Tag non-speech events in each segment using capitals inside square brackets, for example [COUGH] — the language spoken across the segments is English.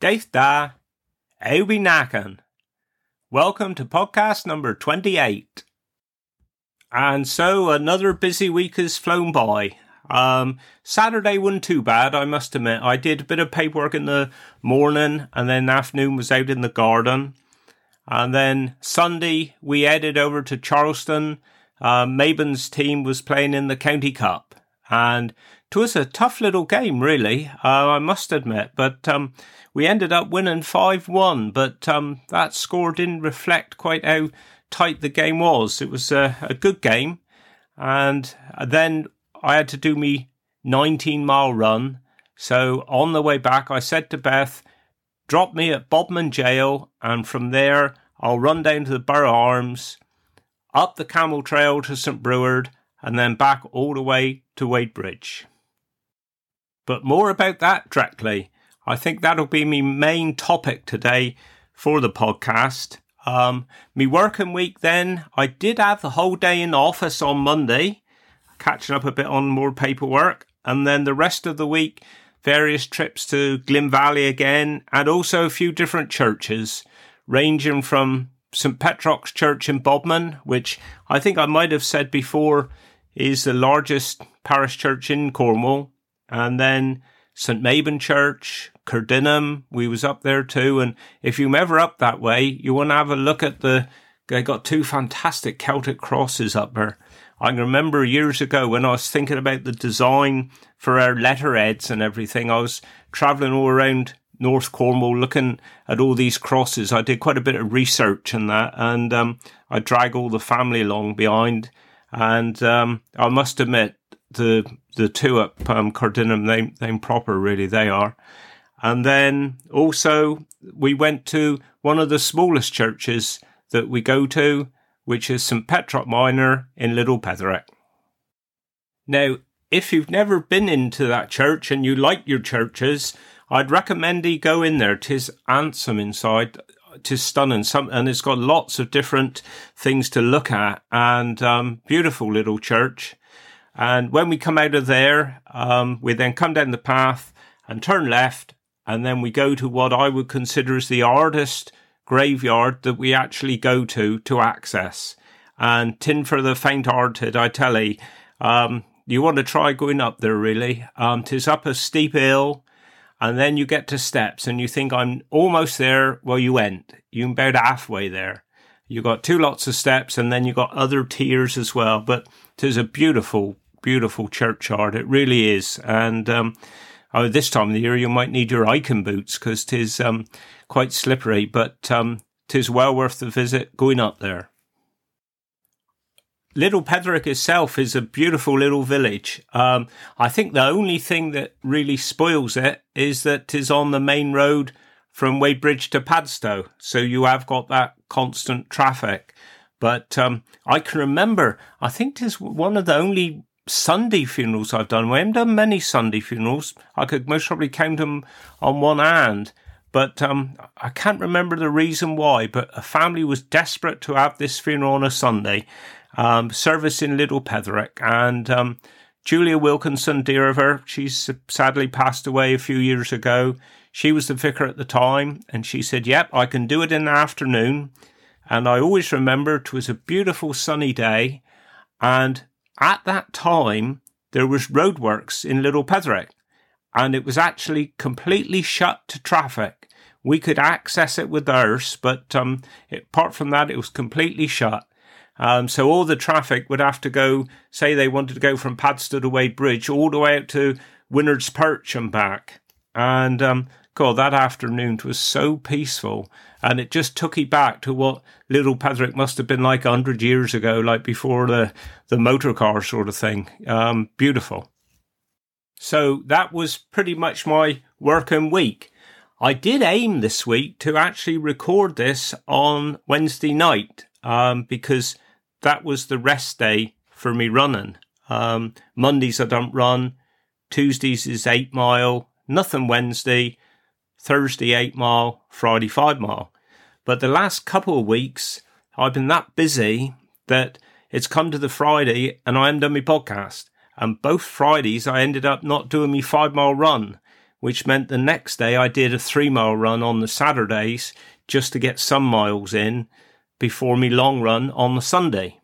Dave da, Ewi Nakan. Welcome to podcast number 28. And so another busy week has flown by. Um, Saturday wasn't too bad, I must admit. I did a bit of paperwork in the morning and then afternoon was out in the garden. And then Sunday we headed over to Charlestown. Uh, Mabon's team was playing in the County Cup and it was a tough little game, really. Uh, I must admit, but um, we ended up winning five one. But um, that score didn't reflect quite how tight the game was. It was a, a good game, and then I had to do me nineteen mile run. So on the way back, I said to Beth, "Drop me at Bodmin Jail, and from there I'll run down to the Borough Arms." Up the Camel Trail to St. Breward, and then back all the way to Wadebridge. But more about that directly. I think that'll be my main topic today for the podcast. Um, me working week then, I did have the whole day in the office on Monday, catching up a bit on more paperwork, and then the rest of the week, various trips to Glyn Valley again, and also a few different churches, ranging from St. Petrock's Church in Bodmin, which I think I might have said before is the largest parish church in Cornwall, and then St Mabon Church, Cardinham, we was up there too. And if you're ever up that way, you want to have a look at the. They got two fantastic Celtic crosses up there. I remember years ago when I was thinking about the design for our letterheads and everything. I was travelling all around North Cornwall looking at all these crosses. I did quite a bit of research in that, and um, I drag all the family along behind. And um, I must admit, the the two at um, Cardinham, they they proper really they are. And then also we went to one of the smallest churches that we go to, which is St Petrock Minor in Little Petherick. Now, if you've never been into that church and you like your churches, I'd recommend you go in there. Tis handsome inside. Tis stunning. Some, and it's got lots of different things to look at and, um, beautiful little church. And when we come out of there, um, we then come down the path and turn left. And then we go to what I would consider as the hardest graveyard that we actually go to to access. And tin for the faint hearted, I tell you, um, you want to try going up there really. Um, tis up a steep hill and then you get to steps and you think I'm almost there. Well, you went. You're about halfway there. You've got two lots of steps and then you've got other tiers as well. But tis a beautiful, beautiful churchyard. It really is. And, um, oh, this time of the year, you might need your hiking boots because tis, um, quite slippery, but, um, tis well worth the visit going up there. Little Petherick itself is a beautiful little village. Um, I think the only thing that really spoils it is that tis on the main road from Wadebridge to Padstow. So you have got that constant traffic. But um, I can remember, I think tis one of the only Sunday funerals I've done. I haven't done many Sunday funerals. I could most probably count them on one hand. But um, I can't remember the reason why. But a family was desperate to have this funeral on a Sunday. Um, service in Little Petherick. And um, Julia Wilkinson, dear of her, she's sadly passed away a few years ago. She was the vicar at the time. And she said, Yep, I can do it in the afternoon. And I always remember it was a beautiful sunny day. And at that time, there was roadworks in Little Petherick, and it was actually completely shut to traffic. We could access it with ours, but um, apart from that, it was completely shut. Um, so all the traffic would have to go, say they wanted to go from Padstow to Wadebridge all the way out to Winnard's Perch and back. And um, God, that afternoon was so peaceful. And it just took you back to what Little Petherick must have been like hundred years ago, like before the, the motor car sort of thing. Um, beautiful. So that was pretty much my working week. I did aim this week to actually record this on Wednesday night, um, because that was the rest day for me running. Um, Mondays I don't run. Tuesdays is eight mile, nothing Wednesday. Thursday eight mile, Friday five mile. But the last couple of weeks, I've been that busy that it's come to the Friday and I haven't done my podcast. And both Fridays, I ended up not doing my five mile run, which meant the next day I did a three mile run on the Saturdays just to get some miles in before me long run on the Sunday.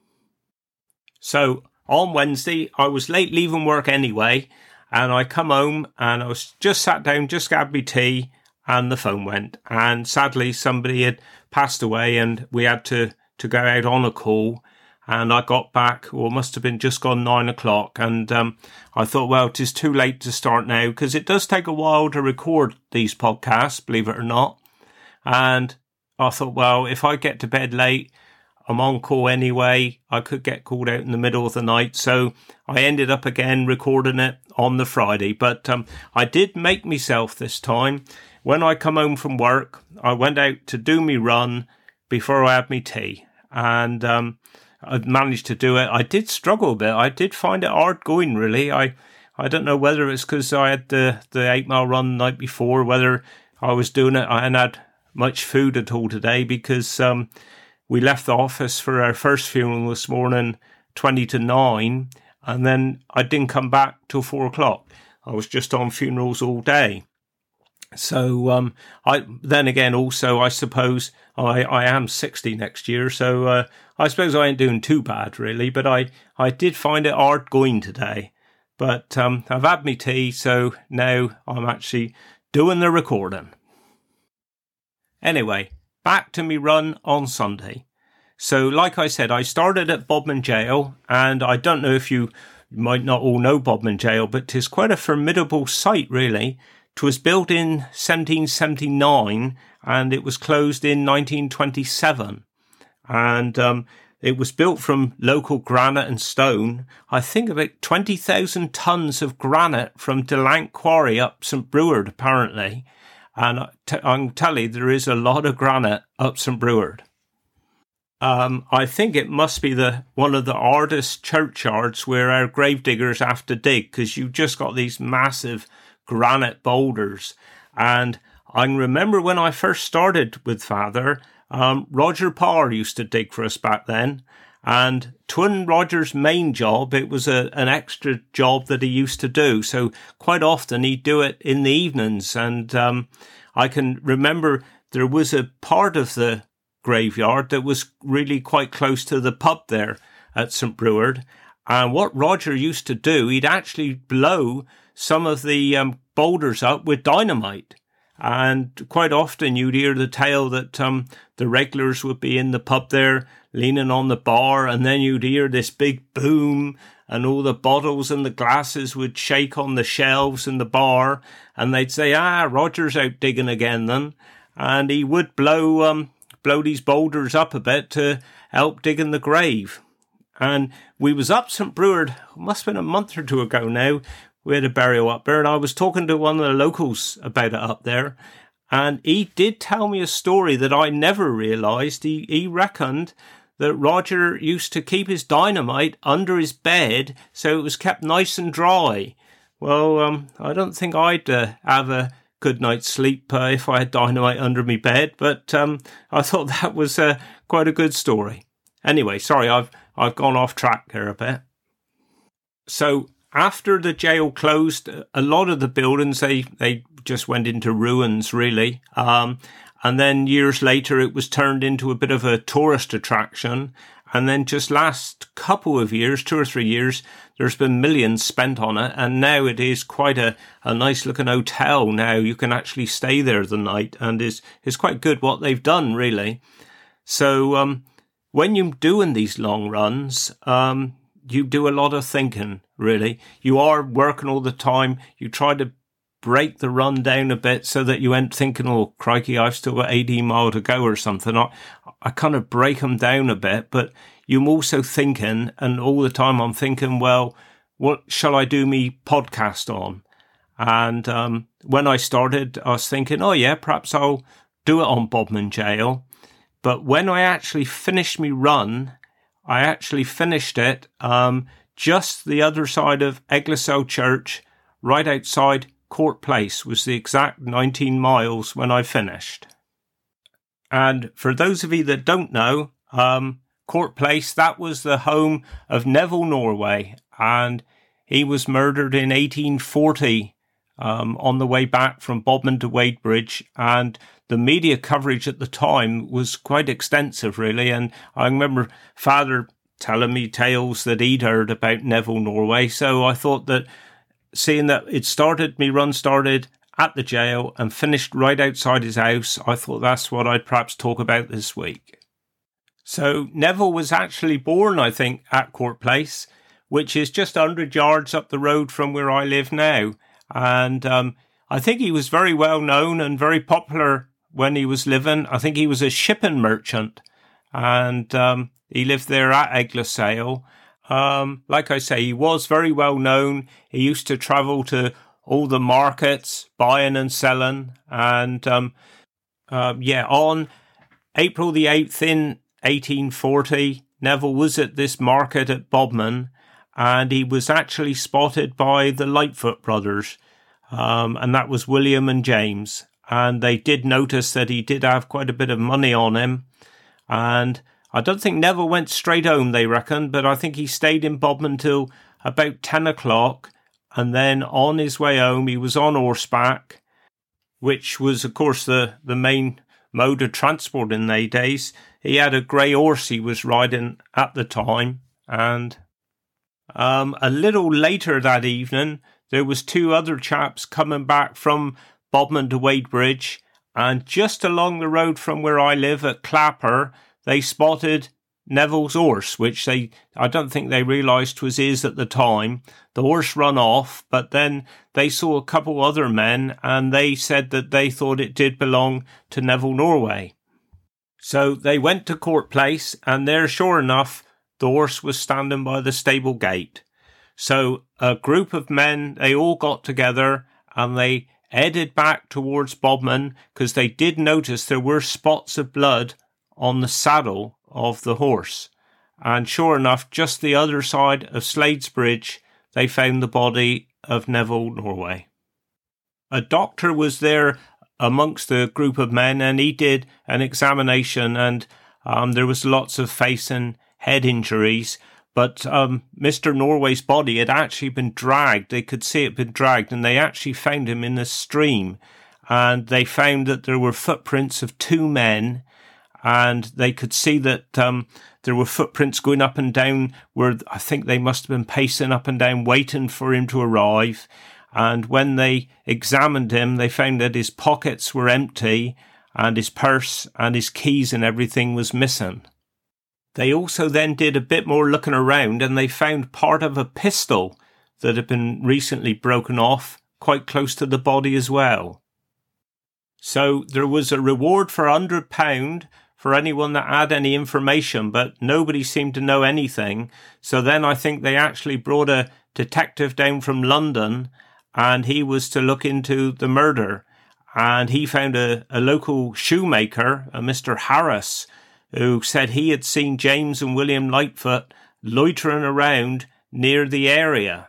So on Wednesday, I was late leaving work anyway, and I come home and I was just sat down, just grabbed me tea, and the phone went. And sadly, somebody had passed away, and we had to to go out on a call. And I got back, or must have been just gone nine o'clock. And um, I thought, well, it is too late to start now because it does take a while to record these podcasts, believe it or not. And I thought, well, if I get to bed late, I'm on call anyway. I could get called out in the middle of the night. So I ended up again recording it on the Friday. But um, I did make myself this time. When I come home from work, I went out to do me run before I had me tea. And um, I managed to do it. I did struggle a bit. I did find it hard going, really. I, I don't know whether it's because I had the, the eight mile run the night before, whether I was doing it. I hadn't had much food at all today because um, we left the office for our first funeral this morning, 20 to 9, and then I didn't come back till 4 o'clock. I was just on funerals all day. So, um, I, then again, also, I suppose I, I am 60 next year. So, uh, I suppose I ain't doing too bad really, but I, I did find it hard going today. But, um, I've had my tea. So now I'm actually doing the recording. Anyway, back to me run on Sunday. So, like I said, I started at Bodmin Jail, and I don't know if you might not all know Bodmin Jail, but 'tis quite a formidable site, really. 'Twas built in 1779 and it was closed in 1927. And um, it was built from local granite and stone. I think about 20,000 tons of granite from Delank Quarry up St. Breward, apparently. And t- I can tell you, there is a lot of granite up St. Breward. Um, I think it must be the one of the hardest churchyards where our gravediggers have to dig because you've just got these massive granite boulders. And I can remember when I first started with Father, um, Roger Parr used to dig for us back then. And Twin Roger's main job, it was a, an extra job that he used to do. So quite often he'd do it in the evenings. And um, I can remember there was a part of the graveyard that was really quite close to the pub there at St. Breward. And what Roger used to do, he'd actually blow some of the um, boulders up with dynamite. And quite often you'd hear the tale that um, the regulars would be in the pub there leaning on the bar, and then you'd hear this big boom, and all the bottles and the glasses would shake on the shelves in the bar, and they'd say, "Ah, Roger's out digging again." Then, and he would blow um, blow these boulders up a bit to help digging the grave. And we was up St. Breward, must have been a month or two ago now. We had a burial up there, and I was talking to one of the locals about it up there. And he did tell me a story that I never realised. He, he reckoned that Roger used to keep his dynamite under his bed so it was kept nice and dry. Well, um, I don't think I'd uh, have a good night's sleep uh, if I had dynamite under my bed, but um, I thought [LAUGHS] that was uh, quite a good story. Anyway, sorry, I've I've gone off track here a bit. So after the jail closed, a lot of the buildings they they just went into ruins, really. Um, and then years later, it was turned into a bit of a tourist attraction. And then just last couple of years, two or three years, there's been millions spent on it. And now it is quite a, a nice looking hotel. Now you can actually stay there the night and is, is quite good what they've done, really. So, um, when you're doing these long runs, um, you do a lot of thinking, really. You are working all the time. You try to break the run down a bit so that you ain't thinking, oh, crikey, I've still got 18 mile to go or something. I, I kind of break them down a bit, but you're also thinking, and all the time I'm thinking, well, what shall I do me podcast on? And um, when I started, I was thinking, oh, yeah, perhaps I'll do it on Bodmin Jail. But when I actually finished me run, I actually finished it um, just the other side of Egloshayle Church, right outside Court Place was the exact 19 miles when I finished. And for those of you that don't know, um, Court Place, that was the home of Neville Norway, and he was murdered in 1840 um, on the way back from Bodmin to Wadebridge, and the media coverage at the time was quite extensive, really. And I remember Father telling me tales that he'd heard about Neville Norway. So I thought that seeing that it started, me run started at the jail and finished right outside his house, I thought that's what I'd perhaps talk about this week. So Neville was actually born, I think, at Court Place, which is just 100 yards up the road from where I live now. And um, I think he was very well known and very popular when he was living. I think he was a shipping merchant and um, he lived there at Egloshayle. Um, like I say, he was very well known. He used to travel to all the markets, buying and selling. And um, uh, yeah, on April the 8th in 1840, Neville was at this market at Bodmin and he was actually spotted by the Lightfoot brothers. Um, and that was William and James. And they did notice that he did have quite a bit of money on him. And I don't think Neville went straight home, they reckon, but I think he stayed in Bodmin till about 10 o'clock. And then on his way home, he was on horseback, which was, of course, the, the main mode of transport in those days. He had a grey horse he was riding at the time. And um, a little later that evening, there was two other chaps coming back from Bodmin to Wadebridge. And just along the road from where I live at Clapper, they spotted Neville's horse, which they I don't think they realised was his at the time. The horse run off, but then they saw a couple other men and they said that they thought it did belong to Neville Norway. So they went to Court Place and there sure enough the horse was standing by the stable gate. So a group of men they all got together and they headed back towards Bodmin because they did notice there were spots of blood on the saddle of the horse. And sure enough, just the other side of Slades Bridge, they found the body of Neville Norway. A doctor was there amongst the group of men and he did an examination and um, there was lots of face and head injuries. But um, Mr. Norway's body had actually been dragged. They could see it been dragged, and they actually found him in a stream. And they found that there were footprints of two men and they could see that um, there were footprints going up and down where I think they must have been pacing up and down, waiting for him to arrive. And when they examined him, they found that his pockets were empty and his purse and his keys and everything was missing. They also then did a bit more looking around and they found part of a pistol that had been recently broken off quite close to the body as well. So there was a reward for a hundred pound for anyone that had any information, but nobody seemed to know anything. So then I think they actually brought a detective down from London and he was to look into the murder. And he found a, a local shoemaker, a Mr. Harris, who said he had seen James and William Lightfoot loitering around near the area.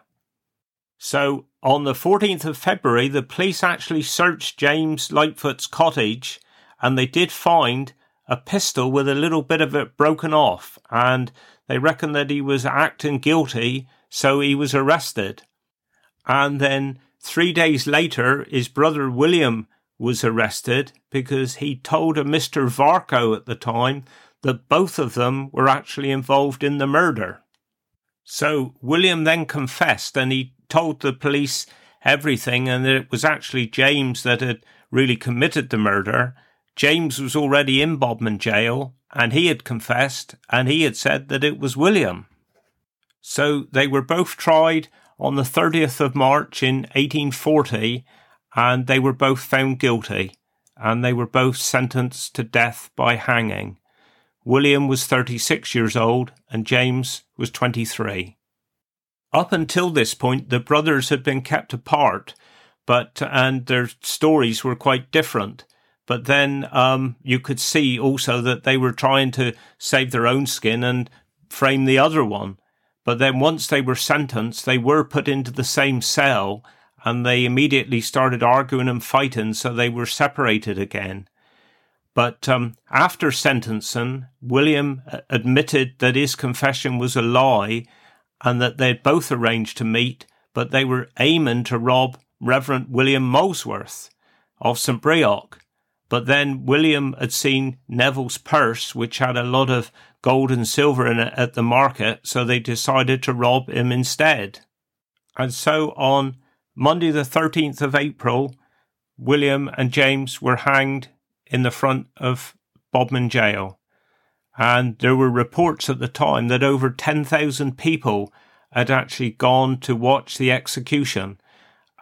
So on the 14th of February, the police actually searched James Lightfoot's cottage and they did find a pistol with a little bit of it broken off, and they reckon that he was acting guilty, so he was arrested. And then three days later, his brother William was arrested because he told a Mr. Varco at the time that both of them were actually involved in the murder. So William then confessed and he told the police everything and that it was actually James that had really committed the murder James was already in Bodmin jail and he had confessed and he had said that it was William. So they were both tried on the 30th of March in 1840 and they were both found guilty and they were both sentenced to death by hanging. William was 36 years old and James was 23. Up until this point, the brothers had been kept apart, but, and their stories were quite different. But then um, you could see also that they were trying to save their own skin and frame the other one. But then once they were sentenced, they were put into the same cell and they immediately started arguing and fighting, so they were separated again. But um, after sentencing, William uh, admitted that his confession was a lie and that they'd both arranged to meet, but they were aiming to rob Reverend William Molesworth of St. Breock. But then William had seen Neville's purse, which had a lot of gold and silver in it at the market, so they decided to rob him instead. And so on Monday, the 13th of April, William and James were hanged in the front of Bodmin Jail. And there were reports at the time that over 10,000 people had actually gone to watch the execution.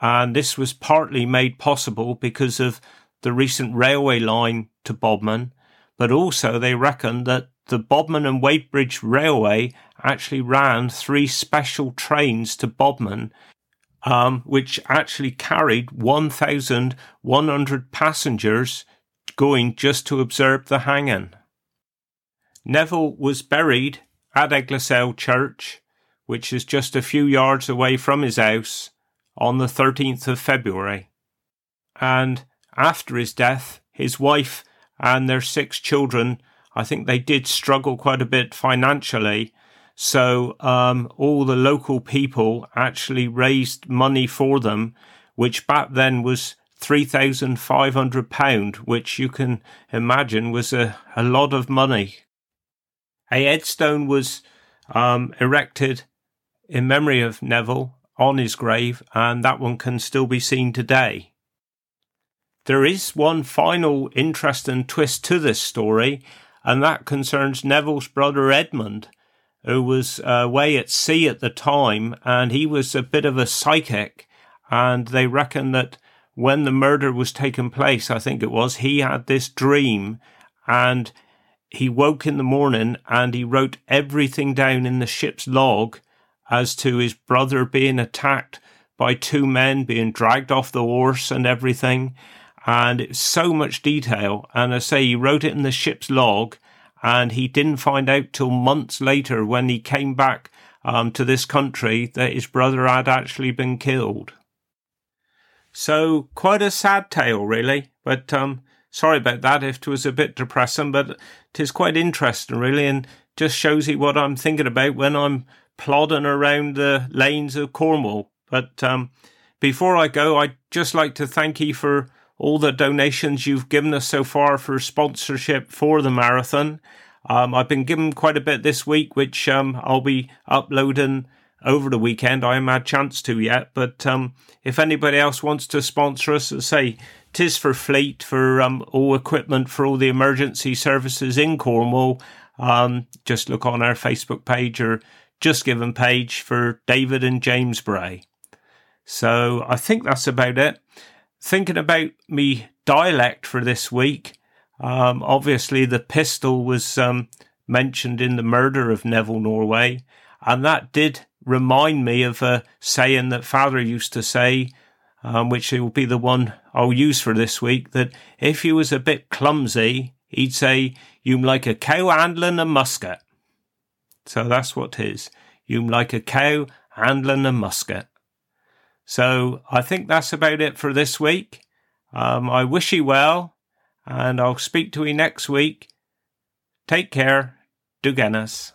And this was partly made possible because of the recent railway line to Bodmin, but also they reckoned that the Bodmin and Wadebridge Railway actually ran three special trains to Bodmin, um, which actually carried 1,100 passengers going just to observe the hanging. Neville was buried at Egloshayle Church, which is just a few yards away from his house, on the 13th of February. And after his death, his wife and their six children, I think they did struggle quite a bit financially. So um, all the local people actually raised money for them, which back then was three thousand five hundred pound, which you can imagine was a, a lot of money. A headstone was um, erected in memory of Neville on his grave, and that one can still be seen today. There is one final interesting twist to this story, and that concerns Neville's brother Edmund, who was uh, away at sea at the time, and he was a bit of a psychic. And they reckon that when the murder was taking place, I think it was, he had this dream and he woke in the morning and he wrote everything down in the ship's log as to his brother being attacked by two men being dragged off the horse and everything and it's so much detail. And I say he wrote it in the ship's log, and he didn't find out till months later when he came back um, to this country that his brother had actually been killed. So quite a sad tale, really. But um, sorry about that if it was a bit depressing, but it is quite interesting, really, and just shows you what I'm thinking about when I'm plodding around the lanes of Cornwall. But um, before I go, I'd just like to thank you for all the donations you've given us so far for sponsorship for the marathon. Um, I've been given quite a bit this week, which um, I'll be uploading over the weekend. I haven't had a chance to yet, but um, if anybody else wants to sponsor us, say tis for Fleet for um, all equipment for all the emergency services in Cornwall. Um, just look on our Facebook page or JustGiving page for David and James Bray. So I think that's about it thinking about me dialect for this week, um, obviously the pistol was um, mentioned in the murder of Neville Norway, and that did remind me of a saying that Father used to say, um, which will be the one I'll use for this week, that if he was a bit clumsy, he'd say, "You'm like a cow handling a musket." So that's what it is. You'm like a cow handling a musket. So I think that's about it for this week. Um, I wish you well, and I'll speak to you next week. Take care. Guinness.